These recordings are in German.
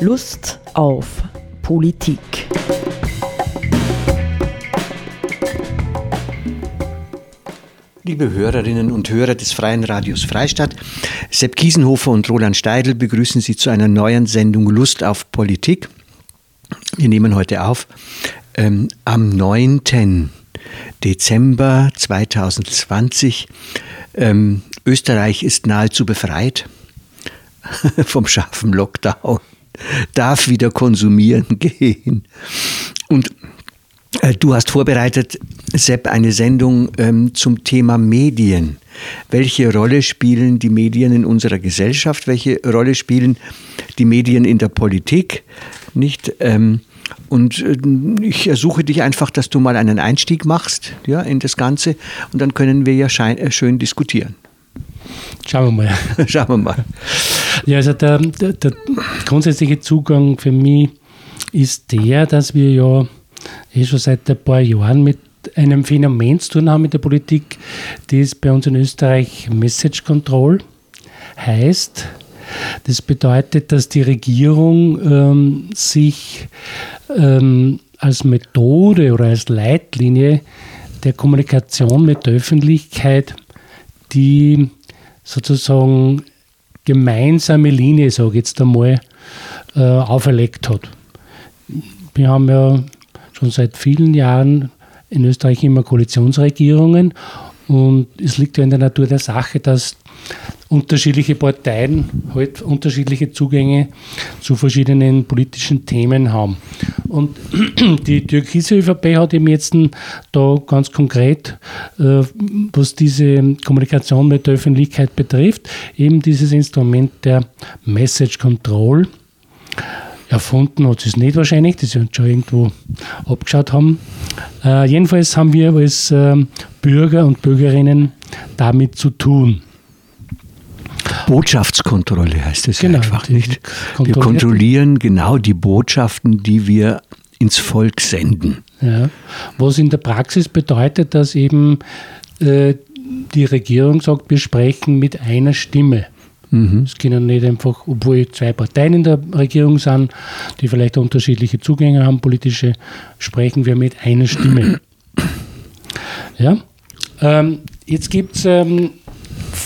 Lust auf Politik. Liebe Hörerinnen und Hörer des Freien Radios Freistadt, Sepp Kiesenhofer und Roland Steidl begrüßen Sie zu einer neuen Sendung Lust auf Politik. Wir nehmen heute auf ähm, am 9. Dezember 2020. Ähm, Österreich ist nahezu befreit vom scharfen Lockdown, darf wieder konsumieren gehen. Und äh, du hast vorbereitet, Sepp, eine Sendung ähm, zum Thema Medien. Welche Rolle spielen die Medien in unserer Gesellschaft? Welche Rolle spielen die Medien in der Politik? Nicht? Ähm, und äh, ich ersuche dich einfach, dass du mal einen Einstieg machst ja, in das Ganze und dann können wir ja äh, schön diskutieren. Schauen wir mal. Schauen wir mal. Ja, also der, der, der grundsätzliche Zugang für mich ist der, dass wir ja eh schon seit ein paar Jahren mit einem Phänomen zu tun haben mit der Politik, das bei uns in Österreich Message Control heißt. Das bedeutet, dass die Regierung ähm, sich ähm, als Methode oder als Leitlinie der Kommunikation mit der Öffentlichkeit die sozusagen gemeinsame Linie, sage ich jetzt einmal, äh, auferlegt hat. Wir haben ja schon seit vielen Jahren in Österreich immer Koalitionsregierungen und es liegt ja in der Natur der Sache, dass unterschiedliche Parteien halt unterschiedliche Zugänge zu verschiedenen politischen Themen haben. Und die türkise ÖVP hat eben jetzt da ganz konkret, äh, was diese Kommunikation mit der Öffentlichkeit betrifft, eben dieses Instrument der Message Control erfunden hat es nicht wahrscheinlich, das wir schon irgendwo abgeschaut haben. Äh, jedenfalls haben wir als äh, Bürger und Bürgerinnen damit zu tun. Botschaftskontrolle heißt es genau, einfach nicht. Wir kontrollieren genau die Botschaften, die wir ins Volk senden. Ja. Was in der Praxis bedeutet, dass eben äh, die Regierung sagt, wir sprechen mit einer Stimme. Mhm. Es können nicht einfach, obwohl zwei Parteien in der Regierung sind, die vielleicht unterschiedliche Zugänge haben, politische, sprechen wir mit einer Stimme. Ja? Ähm, jetzt gibt es ähm,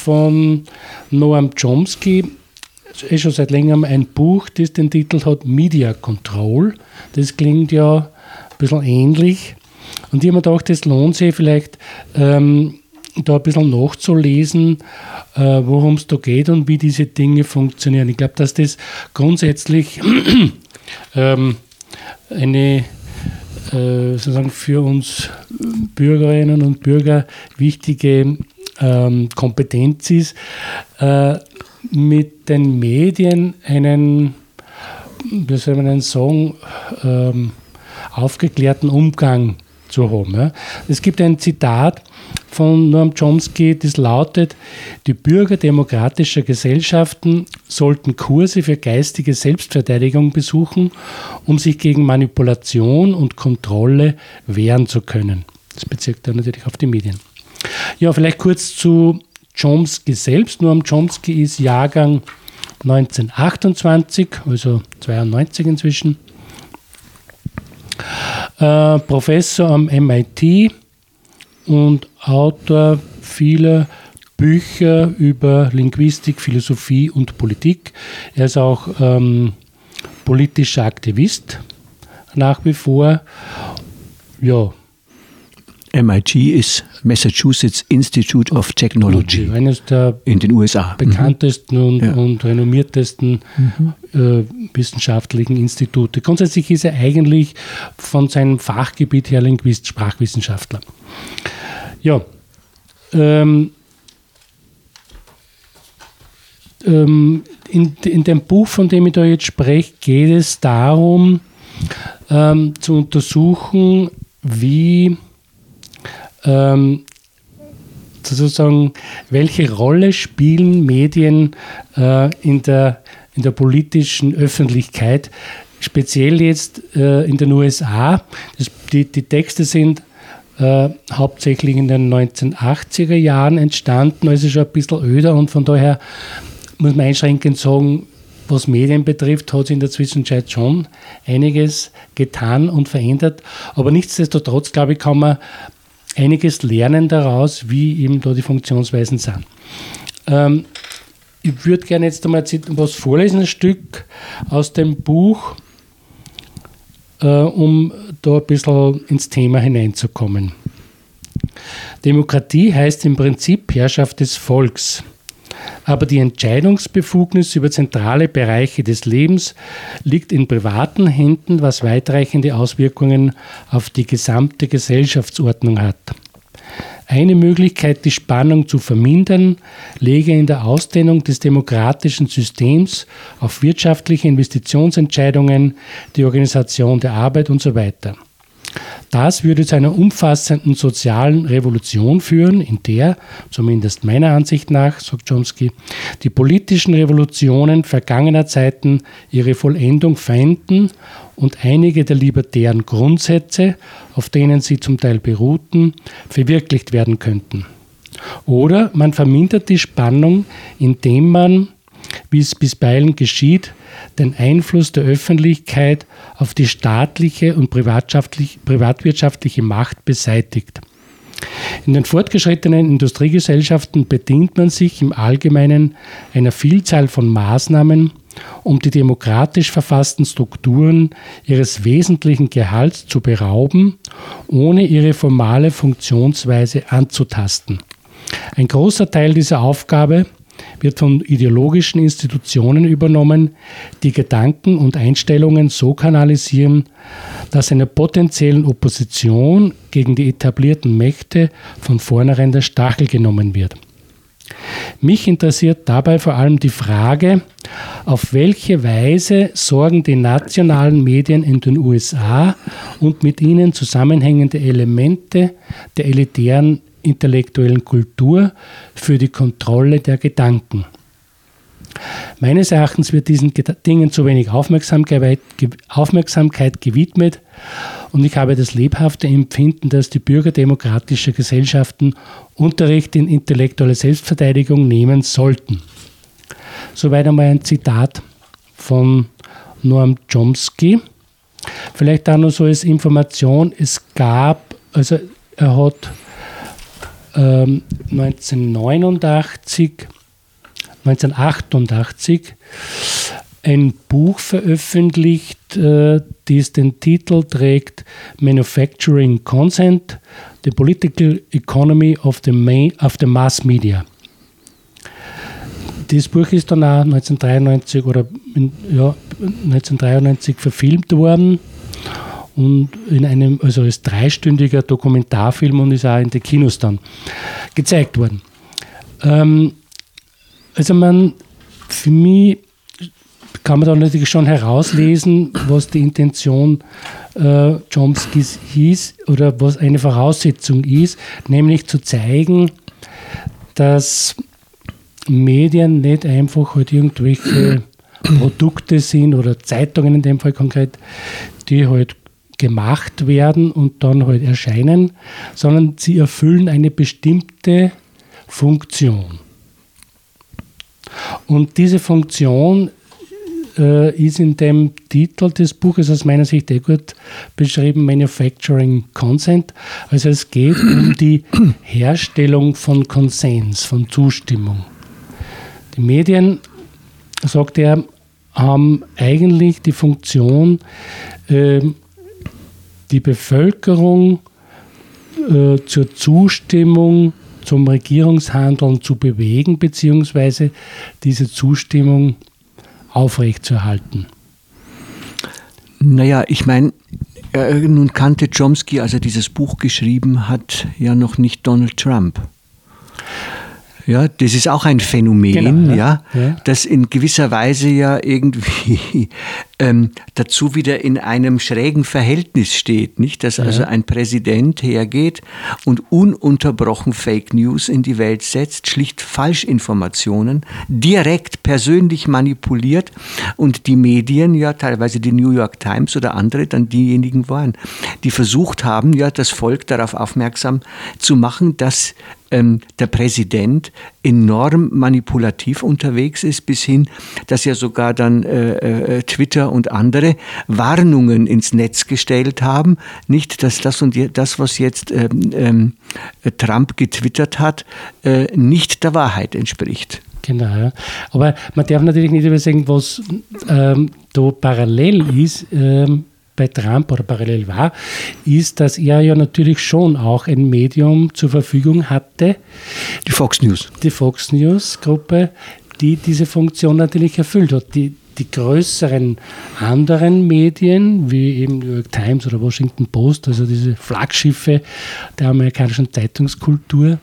von Noam Chomsky ist schon seit längerem ein Buch, das den Titel hat Media Control. Das klingt ja ein bisschen ähnlich. Und ich habe mir gedacht, es lohnt sich vielleicht, ähm, da ein bisschen nachzulesen, äh, worum es da geht und wie diese Dinge funktionieren. Ich glaube, dass das grundsätzlich ähm, eine äh, sozusagen für uns Bürgerinnen und Bürger wichtige ähm, Kompetenz ist, äh, mit den Medien einen, wie soll man sagen, ähm, aufgeklärten Umgang zu haben. Ja. Es gibt ein Zitat von Noam Chomsky, das lautet, die Bürger demokratischer Gesellschaften sollten Kurse für geistige Selbstverteidigung besuchen, um sich gegen Manipulation und Kontrolle wehren zu können. Das bezieht er natürlich auf die Medien. Ja, vielleicht kurz zu Chomsky selbst. Noam Chomsky ist Jahrgang 1928, also 92 inzwischen. Äh, Professor am MIT und Autor vieler Bücher über Linguistik, Philosophie und Politik. Er ist auch ähm, politischer Aktivist nach wie vor. Ja, MIT ist Massachusetts Institute of Technology. Eines der in den USA. bekanntesten mhm. und, ja. und, renommiertesten mhm. äh, wissenschaftlichen Institute. Grundsätzlich ist er eigentlich von seinem Fachgebiet her Linguist, Sprachwissenschaftler. Ja. Ähm, ähm, in, in dem Buch, von dem ich da jetzt spreche, geht es darum, ähm, zu untersuchen, wie ähm, sozusagen, welche Rolle spielen Medien äh, in, der, in der politischen Öffentlichkeit, speziell jetzt äh, in den USA. Das, die, die Texte sind äh, hauptsächlich in den 1980er Jahren entstanden, also schon ein bisschen öder und von daher muss man einschränkend sagen, was Medien betrifft, hat sich in der Zwischenzeit schon einiges getan und verändert. Aber nichtsdestotrotz, glaube ich, kann man einiges lernen daraus, wie eben da die Funktionsweisen sind. Ähm, ich würde gerne jetzt einmal was vorlesen, ein Stück aus dem Buch, äh, um da ein bisschen ins Thema hineinzukommen. Demokratie heißt im Prinzip Herrschaft des Volks. Aber die Entscheidungsbefugnis über zentrale Bereiche des Lebens liegt in privaten Händen, was weitreichende Auswirkungen auf die gesamte Gesellschaftsordnung hat. Eine Möglichkeit, die Spannung zu vermindern, läge in der Ausdehnung des demokratischen Systems auf wirtschaftliche Investitionsentscheidungen, die Organisation der Arbeit usw. So das würde zu einer umfassenden sozialen Revolution führen, in der, zumindest meiner Ansicht nach, sagt Chomsky, die politischen Revolutionen vergangener Zeiten ihre Vollendung fänden und einige der libertären Grundsätze, auf denen sie zum Teil beruhten, verwirklicht werden könnten. Oder man vermindert die Spannung, indem man, wie es bisweilen geschieht, den Einfluss der Öffentlichkeit auf die staatliche und privatwirtschaftliche Macht beseitigt. In den fortgeschrittenen Industriegesellschaften bedient man sich im Allgemeinen einer Vielzahl von Maßnahmen, um die demokratisch verfassten Strukturen ihres wesentlichen Gehalts zu berauben, ohne ihre formale Funktionsweise anzutasten. Ein großer Teil dieser Aufgabe wird von ideologischen Institutionen übernommen, die Gedanken und Einstellungen so kanalisieren, dass einer potenziellen Opposition gegen die etablierten Mächte von vornherein der Stachel genommen wird. Mich interessiert dabei vor allem die Frage, auf welche Weise sorgen die nationalen Medien in den USA und mit ihnen zusammenhängende Elemente der elitären intellektuellen Kultur für die Kontrolle der Gedanken. Meines Erachtens wird diesen Dingen zu wenig Aufmerksamkeit, gewidmet und ich habe das lebhafte Empfinden, dass die Bürger demokratischer Gesellschaften Unterricht in intellektuelle Selbstverteidigung nehmen sollten. Soweit einmal ein Zitat von Noam Chomsky. Vielleicht auch noch so als Information, es gab, also er hat 1989, ähm, 1988 ein Buch veröffentlicht, äh, das den Titel trägt Manufacturing Consent, The Political Economy of the, Main, of the Mass Media. Das Buch ist dann auch 1993 oder ja, 1993 verfilmt worden und in einem, also als dreistündiger Dokumentarfilm und ist auch in den Kinos dann gezeigt worden. Ähm, also man, für mich kann man da natürlich schon herauslesen, was die Intention äh, Chomskys hieß oder was eine Voraussetzung ist, nämlich zu zeigen, dass Medien nicht einfach halt irgendwelche Produkte sind oder Zeitungen in dem Fall konkret, die halt gemacht werden und dann halt erscheinen, sondern sie erfüllen eine bestimmte Funktion. Und diese Funktion äh, ist in dem Titel des Buches aus meiner Sicht sehr gut beschrieben, Manufacturing Consent. Also es geht um die Herstellung von Konsens, von Zustimmung. Die Medien, sagt er, haben eigentlich die Funktion, äh, die Bevölkerung äh, zur Zustimmung zum Regierungshandeln zu bewegen, beziehungsweise diese Zustimmung aufrechtzuerhalten? Naja, ich meine, äh, nun kannte Chomsky, als er dieses Buch geschrieben hat, ja noch nicht Donald Trump. Ja, das ist auch ein Phänomen, genau, ja, ja, das in gewisser Weise ja irgendwie ähm, dazu wieder in einem schrägen Verhältnis steht, nicht? Dass ja. also ein Präsident hergeht und ununterbrochen Fake News in die Welt setzt, schlicht Falschinformationen direkt persönlich manipuliert und die Medien, ja teilweise die New York Times oder andere, dann diejenigen waren, die versucht haben, ja das Volk darauf aufmerksam zu machen, dass ähm, der Präsident enorm manipulativ unterwegs ist, bis hin, dass ja sogar dann äh, äh, Twitter und andere Warnungen ins Netz gestellt haben, nicht, dass das und das, was jetzt ähm, ähm, Trump getwittert hat, äh, nicht der Wahrheit entspricht. Genau, ja. aber man darf natürlich nicht übersehen, was ähm, da parallel ist. Ähm, bei Trump oder parallel war, ist, dass er ja natürlich schon auch ein Medium zur Verfügung hatte. Die Fox News. Die Fox News Gruppe, die diese Funktion natürlich erfüllt hat. Die, die größeren anderen Medien, wie eben New York Times oder Washington Post, also diese Flaggschiffe der amerikanischen Zeitungskultur,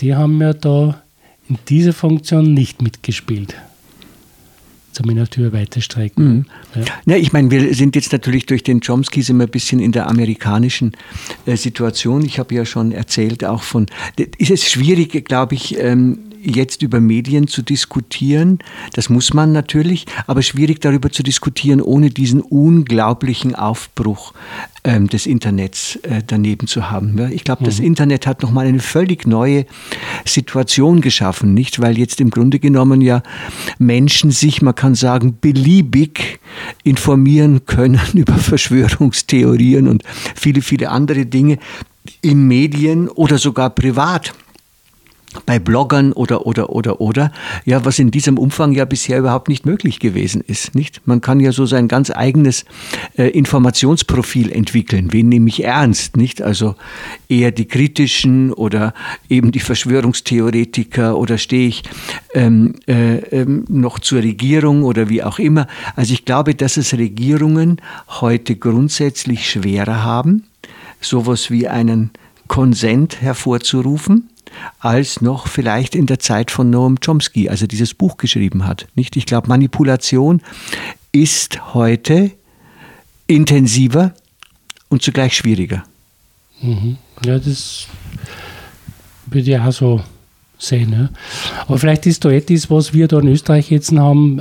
die haben ja da in dieser Funktion nicht mitgespielt zumindest über weite Strecken. Mhm. Ja. ja. ich meine, wir sind jetzt natürlich durch den Chomsky wir ein bisschen in der amerikanischen äh, Situation. Ich habe ja schon erzählt, auch von, ist es schwierig, glaube ich, ähm, jetzt über Medien zu diskutieren. Das muss man natürlich, aber schwierig darüber zu diskutieren, ohne diesen unglaublichen Aufbruch ähm, des Internets äh, daneben zu haben. Ja? Ich glaube, mhm. das Internet hat nochmal eine völlig neue Situation geschaffen, nicht? Weil jetzt im Grunde genommen ja Menschen sich, man kann sagen, beliebig informieren können über Verschwörungstheorien und viele, viele andere Dinge in Medien oder sogar privat bei Bloggern oder, oder, oder, oder, ja, was in diesem Umfang ja bisher überhaupt nicht möglich gewesen ist, nicht? Man kann ja so sein ganz eigenes äh, Informationsprofil entwickeln. Wen nehme ich ernst, nicht? Also eher die kritischen oder eben die Verschwörungstheoretiker oder stehe ich ähm, äh, ähm, noch zur Regierung oder wie auch immer. Also ich glaube, dass es Regierungen heute grundsätzlich schwerer haben, sowas wie einen Konsent hervorzurufen als noch vielleicht in der Zeit von Noam Chomsky, als er dieses Buch geschrieben hat. Nicht? Ich glaube, Manipulation ist heute intensiver und zugleich schwieriger. Mhm. Ja, das würde ich auch so sehen. Ja. Aber vielleicht ist da etwas, was wir da in Österreich jetzt haben,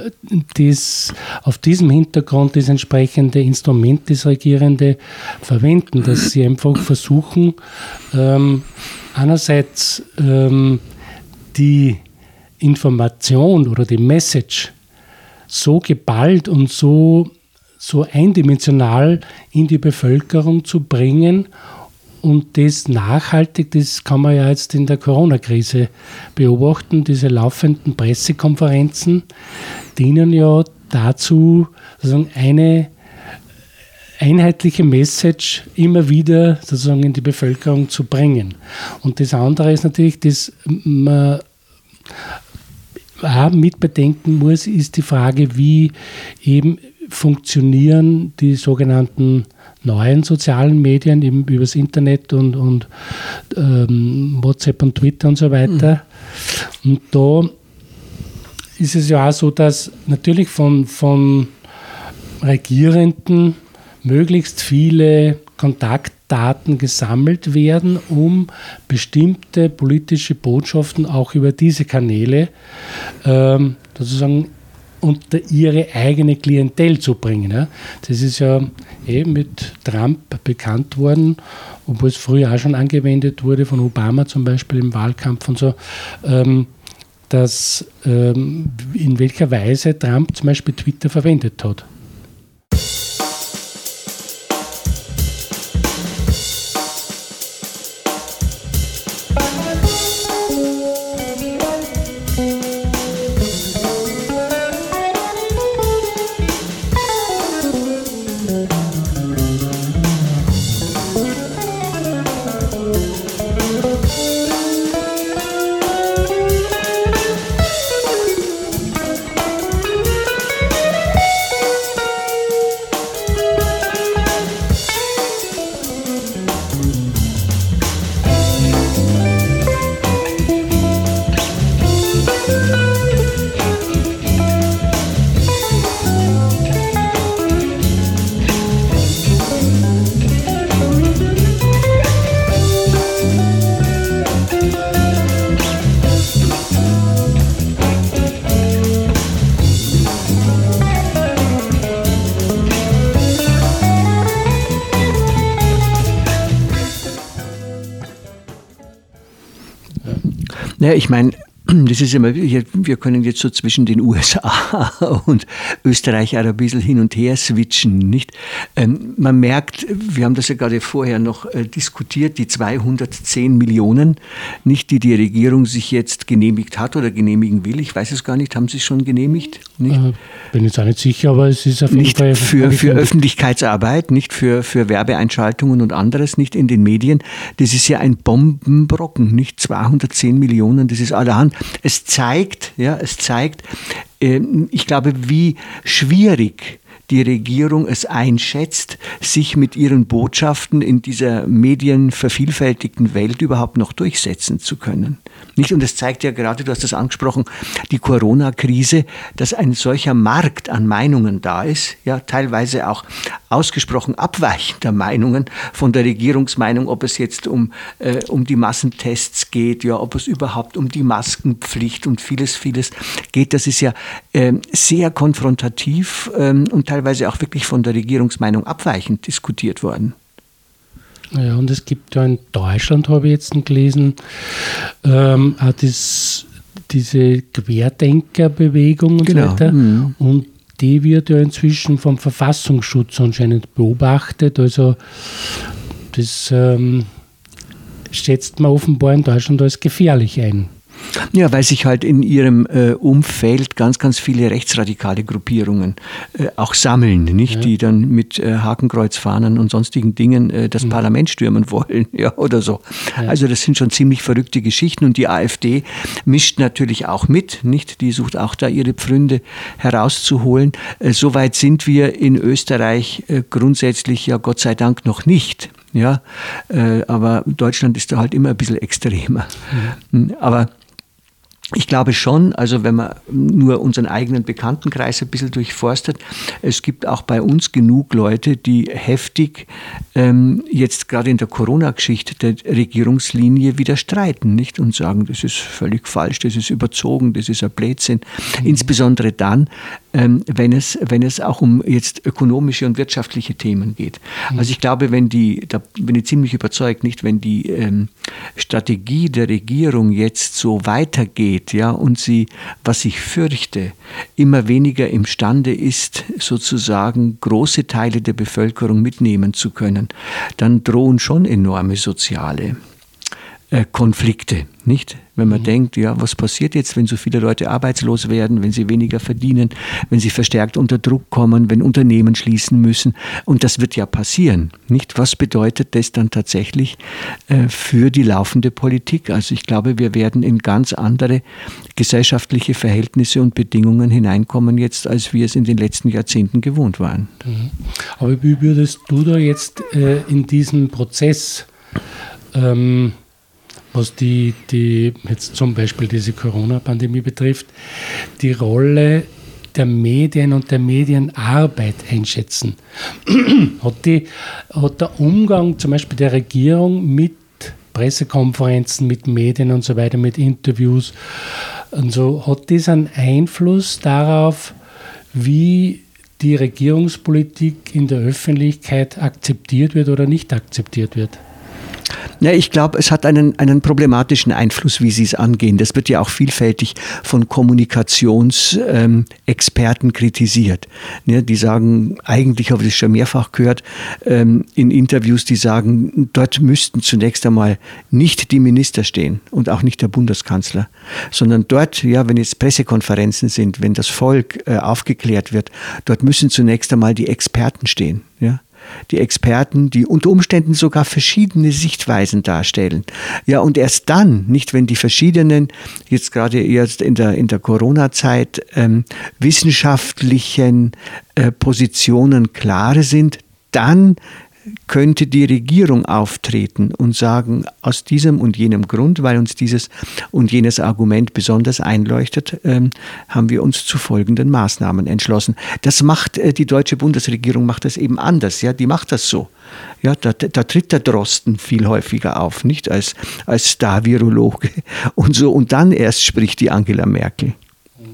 das auf diesem Hintergrund das entsprechende Instrument des Regierende verwenden, dass sie einfach versuchen, ähm, einerseits ähm, die Information oder die Message so geballt und so, so eindimensional in die Bevölkerung zu bringen und das nachhaltig, das kann man ja jetzt in der Corona-Krise beobachten, diese laufenden Pressekonferenzen dienen ja dazu, sozusagen eine einheitliche Message immer wieder sozusagen in die Bevölkerung zu bringen. Und das andere ist natürlich, dass man auch mitbedenken muss, ist die Frage, wie eben funktionieren die sogenannten neuen sozialen Medien, eben übers Internet und, und ähm, WhatsApp und Twitter und so weiter. Mhm. Und da ist es ja auch so, dass natürlich von, von Regierenden möglichst viele Kontaktdaten gesammelt werden, um bestimmte politische Botschaften auch über diese Kanäle ähm, sozusagen unter ihre eigene Klientel zu bringen. Ja. Das ist ja eben mit Trump bekannt worden, obwohl es früher auch schon angewendet wurde, von Obama zum Beispiel im Wahlkampf und so. Ähm, dass ähm, in welcher Weise Trump zum Beispiel Twitter verwendet hat. Ja, ich meine, das ist immer, wir können jetzt so zwischen den USA und Österreich auch ein bisschen hin und her switchen, nicht? Ähm, man merkt, wir haben das ja gerade vorher noch äh, diskutiert, die 210 Millionen, nicht, die die Regierung sich jetzt genehmigt hat oder genehmigen will. Ich weiß es gar nicht, haben Sie es schon genehmigt? Nicht? Äh, bin jetzt auch nicht sicher, aber es ist auf jeden nicht Fall. Für, für Öffentlichkeitsarbeit, nicht für, für Werbeeinschaltungen und anderes, nicht in den Medien. Das ist ja ein Bombenbrocken, nicht? 210 Millionen, das ist allerhand. Es zeigt, ja, es zeigt, äh, ich glaube, wie schwierig die Regierung es einschätzt, sich mit ihren Botschaften in dieser medienvervielfältigten Welt überhaupt noch durchsetzen zu können. Nicht? Und das zeigt ja gerade, du hast das angesprochen, die Corona-Krise, dass ein solcher Markt an Meinungen da ist, ja, teilweise auch ausgesprochen abweichender Meinungen von der Regierungsmeinung, ob es jetzt um, äh, um die Massentests geht, ja, ob es überhaupt um die Maskenpflicht und vieles, vieles geht. Das ist ja äh, sehr konfrontativ äh, und teilweise auch wirklich von der Regierungsmeinung abweichend diskutiert worden. Ja, und es gibt ja in Deutschland, habe ich jetzt gelesen, ähm, auch das, diese Querdenkerbewegung und genau. so weiter. Mhm. Und die wird ja inzwischen vom Verfassungsschutz anscheinend beobachtet. Also das ähm, schätzt man offenbar in Deutschland als gefährlich ein. Ja, weil sich halt in ihrem äh, Umfeld ganz, ganz viele rechtsradikale Gruppierungen äh, auch sammeln, nicht? Ja. Die dann mit äh, Hakenkreuzfahnen und sonstigen Dingen äh, das mhm. Parlament stürmen wollen, ja, oder so. Ja. Also das sind schon ziemlich verrückte Geschichten und die AfD mischt natürlich auch mit, nicht? Die sucht auch da ihre Pfründe herauszuholen. Äh, Soweit sind wir in Österreich äh, grundsätzlich ja Gott sei Dank noch nicht. Ja, aber Deutschland ist da halt immer ein bisschen extremer. Mhm. Aber ich glaube schon, also wenn man nur unseren eigenen Bekanntenkreis ein bisschen durchforstet, es gibt auch bei uns genug Leute, die heftig ähm, jetzt gerade in der Corona-Geschichte der Regierungslinie widerstreiten, nicht? Und sagen, das ist völlig falsch, das ist überzogen, das ist ein Blödsinn. Mhm. Insbesondere dann, ähm, wenn, es, wenn es auch um jetzt ökonomische und wirtschaftliche Themen geht. Mhm. Also ich glaube, wenn die, da bin ich ziemlich überzeugt, nicht, wenn die ähm, Strategie der Regierung jetzt so weitergeht, ja, und sie, was ich fürchte, immer weniger imstande ist, sozusagen große Teile der Bevölkerung mitnehmen zu können, dann drohen schon enorme soziale Konflikte, nicht? Wenn man mhm. denkt, ja, was passiert jetzt, wenn so viele Leute arbeitslos werden, wenn sie weniger verdienen, wenn sie verstärkt unter Druck kommen, wenn Unternehmen schließen müssen. Und das wird ja passieren, nicht? Was bedeutet das dann tatsächlich äh, für die laufende Politik? Also ich glaube, wir werden in ganz andere gesellschaftliche Verhältnisse und Bedingungen hineinkommen jetzt, als wir es in den letzten Jahrzehnten gewohnt waren. Mhm. Aber wie würdest du da jetzt äh, in diesem Prozess ähm, was die, die jetzt zum Beispiel diese Corona-Pandemie betrifft, die Rolle der Medien und der Medienarbeit einschätzen. hat, die, hat der Umgang zum Beispiel der Regierung mit Pressekonferenzen, mit Medien und so weiter, mit Interviews und so, hat das einen Einfluss darauf, wie die Regierungspolitik in der Öffentlichkeit akzeptiert wird oder nicht akzeptiert wird? Ja, ich glaube, es hat einen, einen problematischen Einfluss, wie Sie es angehen. Das wird ja auch vielfältig von Kommunikationsexperten ähm, kritisiert. Ja, die sagen, eigentlich habe ich das schon mehrfach gehört, ähm, in Interviews, die sagen, dort müssten zunächst einmal nicht die Minister stehen und auch nicht der Bundeskanzler, sondern dort, ja, wenn jetzt Pressekonferenzen sind, wenn das Volk äh, aufgeklärt wird, dort müssen zunächst einmal die Experten stehen. Ja? Die Experten, die unter Umständen sogar verschiedene Sichtweisen darstellen. Ja, und erst dann, nicht wenn die verschiedenen, jetzt gerade jetzt in der, in der Corona-Zeit, ähm, wissenschaftlichen äh, Positionen klar sind, dann könnte die Regierung auftreten und sagen, aus diesem und jenem Grund, weil uns dieses und jenes Argument besonders einleuchtet, ähm, haben wir uns zu folgenden Maßnahmen entschlossen. Das macht äh, die deutsche Bundesregierung macht das eben anders, ja, die macht das so. Ja, da, da tritt der Drosten viel häufiger auf, nicht als, als Star-Virologe und so. Und dann erst spricht die Angela Merkel.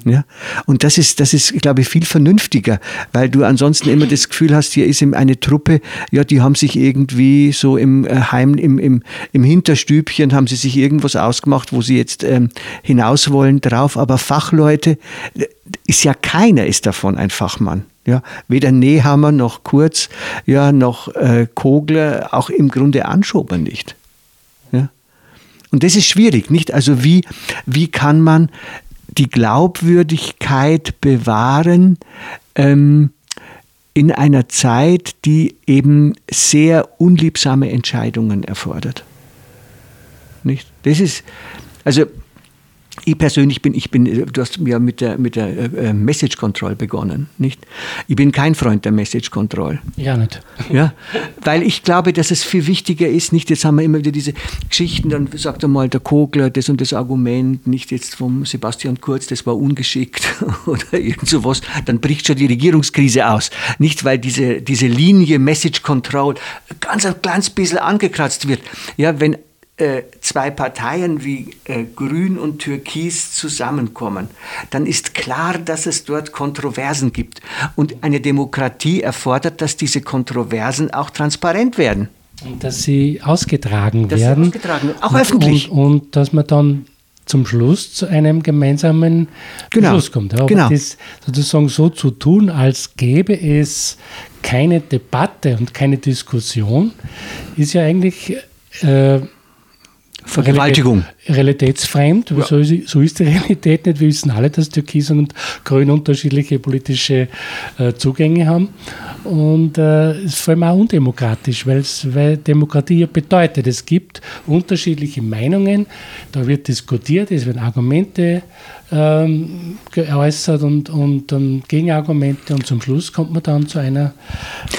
Ja? Und das ist, das ist, glaube ich, viel vernünftiger, weil du ansonsten immer das Gefühl hast, hier ist eine Truppe, ja, die haben sich irgendwie so im äh, Heim, im, im, im Hinterstübchen, haben sie sich irgendwas ausgemacht, wo sie jetzt ähm, hinaus wollen drauf, aber Fachleute, ist ja keiner ist davon ein Fachmann. Ja, weder Nehammer noch Kurz, ja, noch äh, Kogler, auch im Grunde Anschober nicht. Ja. Und das ist schwierig, nicht? Also wie, wie kann man die Glaubwürdigkeit bewahren ähm, in einer Zeit, die eben sehr unliebsame Entscheidungen erfordert? Nicht? Das ist, also ich persönlich bin, ich bin, du hast ja mit der, mit der äh, Message Control begonnen, nicht? Ich bin kein Freund der Message Control. Ja, nicht. Ja, weil ich glaube, dass es viel wichtiger ist, nicht? Jetzt haben wir immer wieder diese Geschichten, dann sagt einmal der Kogler das und das Argument, nicht jetzt vom Sebastian Kurz, das war ungeschickt oder irgend sowas, dann bricht schon die Regierungskrise aus. Nicht, weil diese, diese Linie Message Control ganz ein kleines bisschen angekratzt wird. Ja, wenn äh, zwei Parteien wie äh, Grün und Türkis zusammenkommen, dann ist klar, dass es dort Kontroversen gibt. Und eine Demokratie erfordert, dass diese Kontroversen auch transparent werden. Und dass sie ausgetragen dass werden. Sie ausgetragen, auch öffentlich. Und, und, dass man dann zum Schluss zu einem gemeinsamen genau. Schluss kommt. Aber genau. das sozusagen so zu tun, als gäbe es keine Debatte und keine Diskussion, ist ja eigentlich äh, Vergewaltigung. Realitätsfremd. Ja. So, ist, so, ist, die Realität nicht. Wir wissen alle, dass Türkisen und Grün unterschiedliche politische äh, Zugänge haben. Und es äh, ist vor allem auch undemokratisch, weil Demokratie ja bedeutet, es gibt unterschiedliche Meinungen, da wird diskutiert, es werden Argumente ähm, geäußert und, und dann Gegenargumente und zum Schluss kommt man dann zu einer,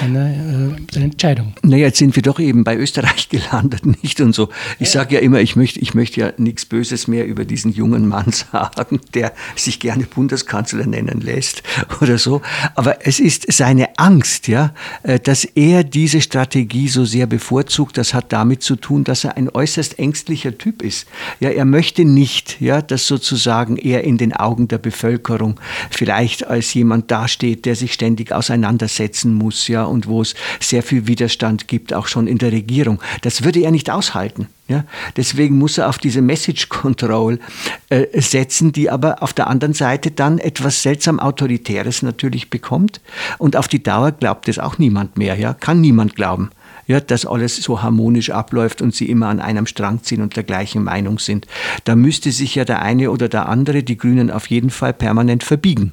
einer, äh, einer Entscheidung. Naja, jetzt sind wir doch eben bei Österreich gelandet, nicht? Und so. Ich sage ja immer, ich möchte, ich möchte ja nichts Böses mehr über diesen jungen Mann sagen, der sich gerne Bundeskanzler nennen lässt oder so. Aber es ist seine Angst, ja, äh, dass er diese Strategie so sehr bevorzugt. Das hat damit zu tun, dass er ein äußerst ängstlicher Typ ist. Ja, er möchte nicht, ja, dass sozusagen er in den Augen der Bevölkerung vielleicht als jemand dasteht, der sich ständig auseinandersetzen muss, ja, und wo es sehr viel Widerstand gibt, auch schon in der Regierung. Das würde er nicht aushalten. Ja, deswegen muss er auf diese Message Control äh, setzen, die aber auf der anderen Seite dann etwas seltsam Autoritäres natürlich bekommt. Und auf die Dauer glaubt es auch niemand mehr, ja, kann niemand glauben ja, dass alles so harmonisch abläuft und sie immer an einem Strang ziehen und der gleichen Meinung sind. Da müsste sich ja der eine oder der andere, die Grünen auf jeden Fall permanent verbiegen.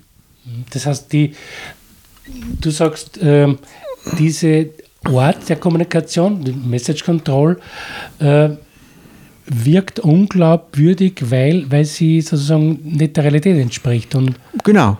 Das heißt, die, du sagst, äh, diese Art der Kommunikation, Message Control, äh, wirkt unglaubwürdig, weil, weil sie sozusagen nicht der Realität entspricht. Und genau.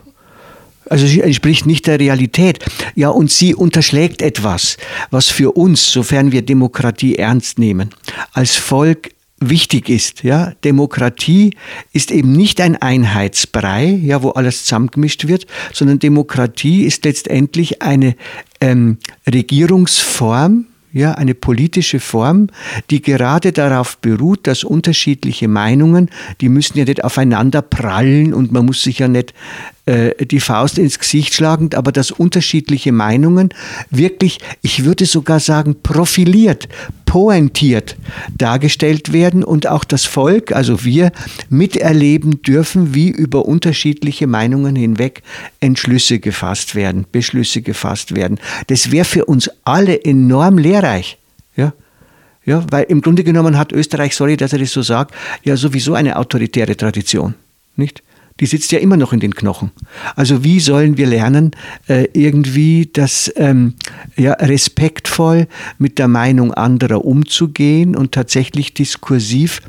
Also sie entspricht nicht der Realität. Ja, und sie unterschlägt etwas, was für uns, sofern wir Demokratie ernst nehmen, als Volk wichtig ist. Ja, Demokratie ist eben nicht ein Einheitsbrei, ja, wo alles zusammengemischt wird, sondern Demokratie ist letztendlich eine ähm, Regierungsform, ja, eine politische Form, die gerade darauf beruht, dass unterschiedliche Meinungen, die müssen ja nicht aufeinander prallen und man muss sich ja nicht äh, die Faust ins Gesicht schlagen, aber dass unterschiedliche Meinungen wirklich, ich würde sogar sagen, profiliert, pointiert dargestellt werden und auch das Volk, also wir, miterleben dürfen, wie über unterschiedliche Meinungen hinweg Entschlüsse gefasst werden, Beschlüsse gefasst werden. Das wäre für uns alle enorm lehrreich. Ja? Ja, weil im Grunde genommen hat Österreich, sorry, dass er das so sagt, ja sowieso eine autoritäre Tradition. Nicht? Die sitzt ja immer noch in den Knochen. Also wie sollen wir lernen, äh, irgendwie das ähm, ja, respektvoll mit der Meinung anderer umzugehen und tatsächlich diskursiv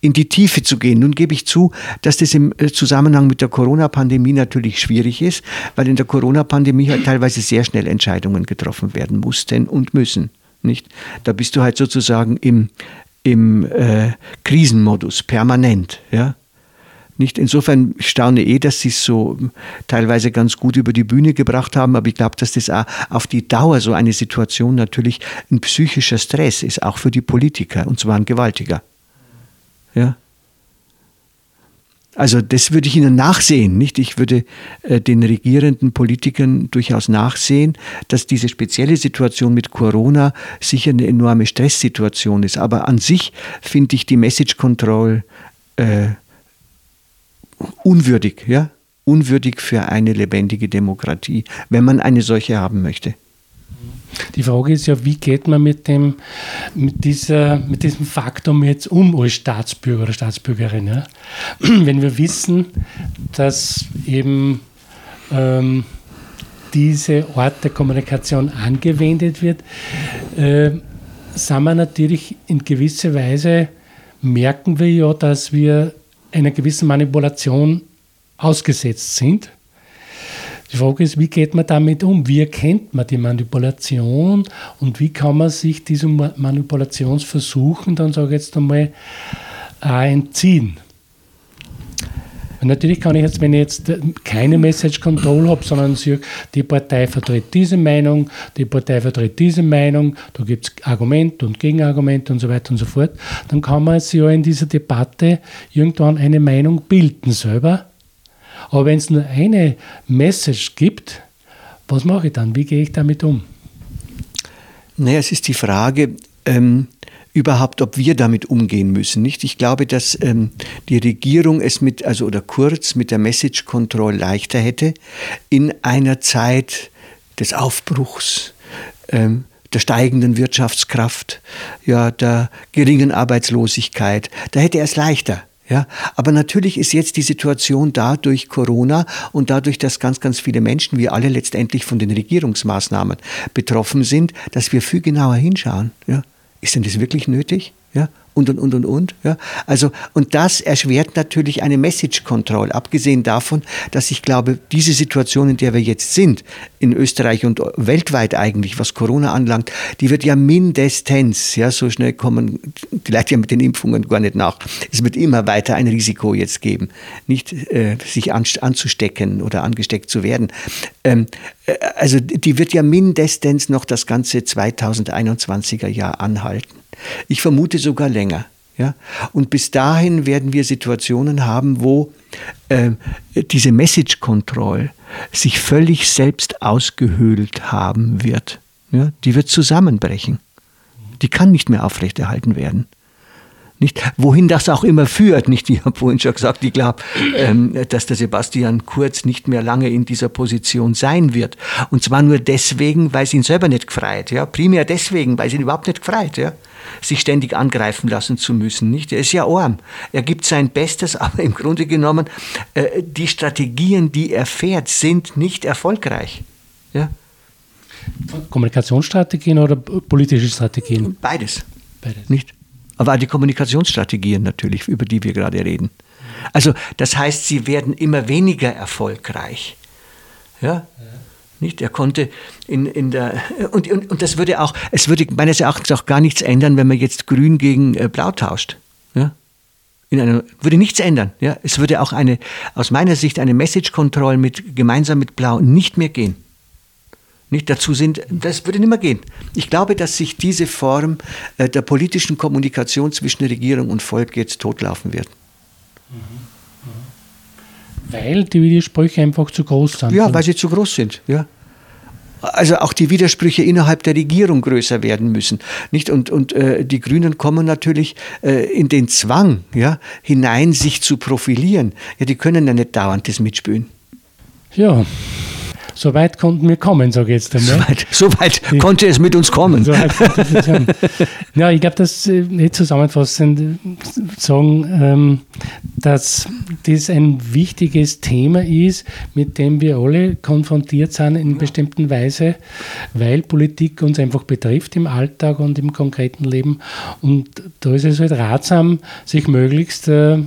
in die Tiefe zu gehen? Nun gebe ich zu, dass das im äh, Zusammenhang mit der Corona-Pandemie natürlich schwierig ist, weil in der Corona-Pandemie halt teilweise sehr schnell Entscheidungen getroffen werden mussten und müssen. Nicht? Da bist du halt sozusagen im, im äh, Krisenmodus permanent. Ja? Nicht? Insofern staune eh, dass sie es so teilweise ganz gut über die Bühne gebracht haben, aber ich glaube, dass das auch auf die Dauer so eine Situation natürlich ein psychischer Stress ist, auch für die Politiker, und zwar ein gewaltiger. Ja? Also das würde ich Ihnen nachsehen, nicht? Ich würde äh, den regierenden Politikern durchaus nachsehen, dass diese spezielle Situation mit Corona sicher eine enorme Stresssituation ist. Aber an sich finde ich die Message Control äh, unwürdig, ja, unwürdig für eine lebendige Demokratie, wenn man eine solche haben möchte. Die Frage ist ja, wie geht man mit, dem, mit, dieser, mit diesem Faktum jetzt um als Staatsbürger oder Staatsbürgerin? Ja? Wenn wir wissen, dass eben ähm, diese Art der Kommunikation angewendet wird, äh, sind wir natürlich in gewisser Weise, merken wir ja, dass wir einer gewissen Manipulation ausgesetzt sind. Die Frage ist, wie geht man damit um? Wie erkennt man die Manipulation und wie kann man sich diesem Manipulationsversuchen dann, sage ich jetzt einmal, entziehen? Natürlich kann ich jetzt, wenn ich jetzt keine Message Control habe, sondern sage, die Partei vertritt diese Meinung, die Partei vertritt diese Meinung, da gibt es Argumente und Gegenargumente und so weiter und so fort, dann kann man sich ja in dieser Debatte irgendwann eine Meinung bilden selber aber wenn es nur eine Message gibt, was mache ich dann? Wie gehe ich damit um? Naja, es ist die Frage, ähm, überhaupt, ob wir damit umgehen müssen. Nicht? Ich glaube, dass ähm, die Regierung es mit, also oder kurz mit der Message Control leichter hätte in einer Zeit des Aufbruchs. Ähm, der steigenden Wirtschaftskraft, ja, der geringen Arbeitslosigkeit, da hätte er es leichter. Ja, aber natürlich ist jetzt die Situation da durch Corona und dadurch, dass ganz, ganz viele Menschen, wir alle letztendlich von den Regierungsmaßnahmen betroffen sind, dass wir viel genauer hinschauen. Ja. Ist denn das wirklich nötig? Ja, und und und und und. Ja. Also, und das erschwert natürlich eine Message Control, abgesehen davon, dass ich glaube, diese Situation, in der wir jetzt sind, in Österreich und weltweit eigentlich, was Corona anlangt, die wird ja mindestens, ja, so schnell kommen die Leute ja mit den Impfungen gar nicht nach. Es wird immer weiter ein Risiko jetzt geben, nicht äh, sich an, anzustecken oder angesteckt zu werden. Ähm, äh, also die wird ja mindestens noch das ganze 2021er Jahr anhalten. Ich vermute sogar länger. Ja? Und bis dahin werden wir Situationen haben, wo äh, diese Message Control sich völlig selbst ausgehöhlt haben wird. Ja? Die wird zusammenbrechen. Die kann nicht mehr aufrechterhalten werden. Nicht? Wohin das auch immer führt. Nicht? Ich habe vorhin schon gesagt, ich glaube, ähm, dass der Sebastian Kurz nicht mehr lange in dieser Position sein wird. Und zwar nur deswegen, weil es ihn selber nicht gefreut. Ja? Primär deswegen, weil es ihn überhaupt nicht gefreut. Ja? sich ständig angreifen lassen zu müssen. Nicht? Er ist ja arm. Er gibt sein Bestes, aber im Grunde genommen, äh, die Strategien, die er fährt, sind nicht erfolgreich. Ja? Kommunikationsstrategien oder politische Strategien? Beides. Beides. Nicht? Aber die Kommunikationsstrategien natürlich, über die wir gerade reden. Also das heißt, sie werden immer weniger erfolgreich. Ja? ja. Nicht? Er konnte in, in der, und, und, und das würde auch, es würde meines Erachtens auch gar nichts ändern, wenn man jetzt Grün gegen äh, Blau tauscht. Ja? In einer, würde nichts ändern. Ja? Es würde auch eine, aus meiner Sicht eine Message Control mit, gemeinsam mit Blau nicht mehr gehen. Nicht dazu sind, das würde nicht mehr gehen. Ich glaube, dass sich diese Form äh, der politischen Kommunikation zwischen Regierung und Volk jetzt totlaufen wird. Mhm. Weil die Widersprüche einfach zu groß sind. Ja, weil sie zu groß sind. Ja. Also auch die Widersprüche innerhalb der Regierung größer werden müssen. Nicht? Und, und äh, die Grünen kommen natürlich äh, in den Zwang ja, hinein, sich zu profilieren. Ja, die können ja nicht dauernd das mitspülen. Ja, so weit konnten wir kommen, sage ich jetzt einmal. So weit, so konnte es mit uns kommen. So ja, ich glaube, dass äh, nicht zusammenfassend äh, sagen, ähm, dass das ein wichtiges Thema ist, mit dem wir alle konfrontiert sind in bestimmten Weise, weil Politik uns einfach betrifft im Alltag und im konkreten Leben. Und da ist es halt ratsam, sich möglichst äh,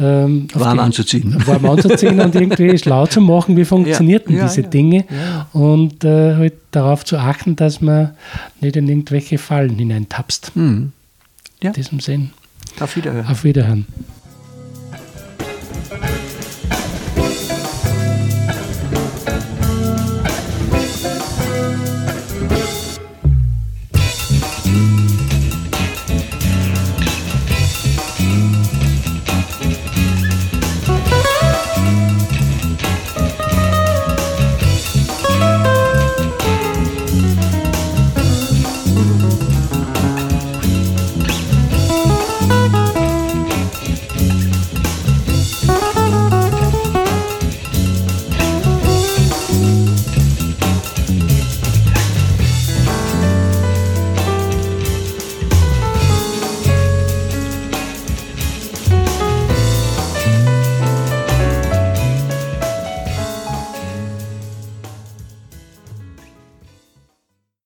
ähm, warm die, anzuziehen. Warm anzuziehen und irgendwie schlau zu machen, wie funktionieren ja, diese ja, Dinge ja. und äh, halt darauf zu achten, dass man nicht in irgendwelche Fallen hineintapst. Mhm. In diesem Sinn. Auf Wiederhören. Auf Wiederhören.